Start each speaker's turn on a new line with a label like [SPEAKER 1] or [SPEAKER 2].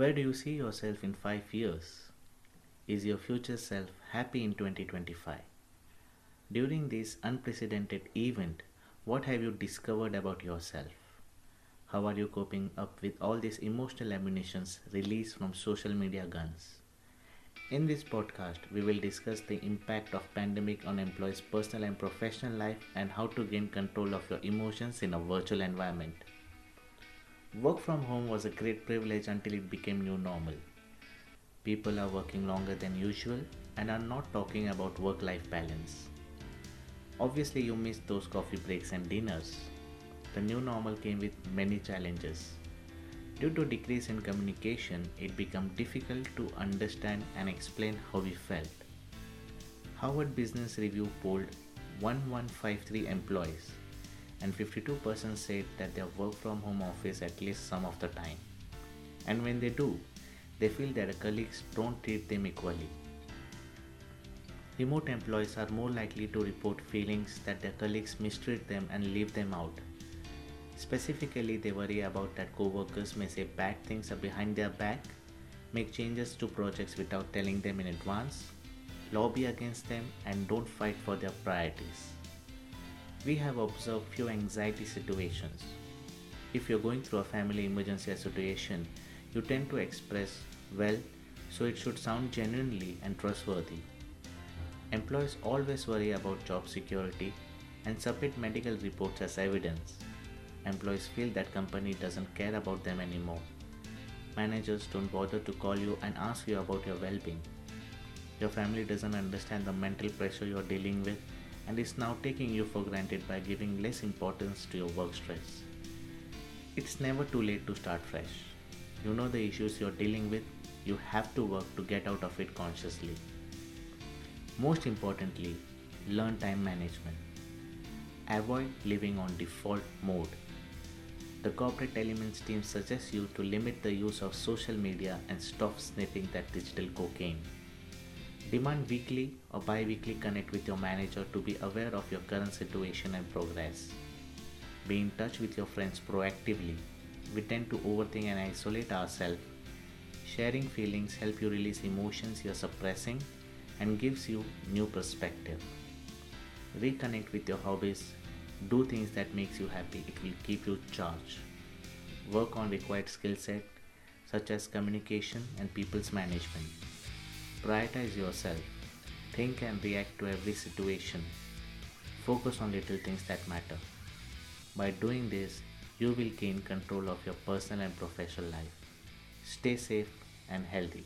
[SPEAKER 1] Where do you see yourself in 5 years? Is your future self happy in 2025? During this unprecedented event, what have you discovered about yourself? How are you coping up with all these emotional ammunitions released from social media guns? In this podcast, we will discuss the impact of pandemic on employees' personal and professional life and how to gain control of your emotions in a virtual environment. Work from home was a great privilege until it became new normal. People are working longer than usual and are not talking about work-life balance. Obviously, you missed those coffee breaks and dinners. The new normal came with many challenges Due to decrease in communication, it became difficult to understand and explain how we felt. Harvard Business Review polled 1153 employees, and 52% said that they work from home office at least some of the time. And when they do, they feel that their colleagues don't treat them equally. Remote employees are more likely to report feelings that their colleagues mistreat them and leave them out Specifically, they worry about that co-workers may say bad things behind their back, make changes to projects without telling them in advance, lobby against them, and don't fight for their priorities. We have observed few anxiety situations. If you're going through a family emergency situation, you tend to express, well, so it should sound genuinely and trustworthy. Employees always worry about job security and submit medical reports as evidence employees feel that company doesn't care about them anymore. Managers don't bother to call you and ask you about your well-being. Your family doesn't understand the mental pressure you're dealing with and is now taking you for granted by giving less importance to your work stress. It's never too late to start fresh. You know the issues you're dealing with, you have to work to get out of it consciously. Most importantly, learn time management. Avoid living on default mode the corporate elements team suggests you to limit the use of social media and stop sniffing that digital cocaine. Demand weekly or bi weekly connect with your manager to be aware of your current situation and progress. Be in touch with your friends proactively. We tend to overthink and isolate ourselves. Sharing feelings help you release emotions you're suppressing and gives you new perspective. Reconnect with your hobbies do things that makes you happy. It will keep you charged. Work on required skill set such as communication and people's management. Prioritize yourself. Think and react to every situation. Focus on little things that matter. By doing this, you will gain control of your personal and professional life. Stay safe and healthy.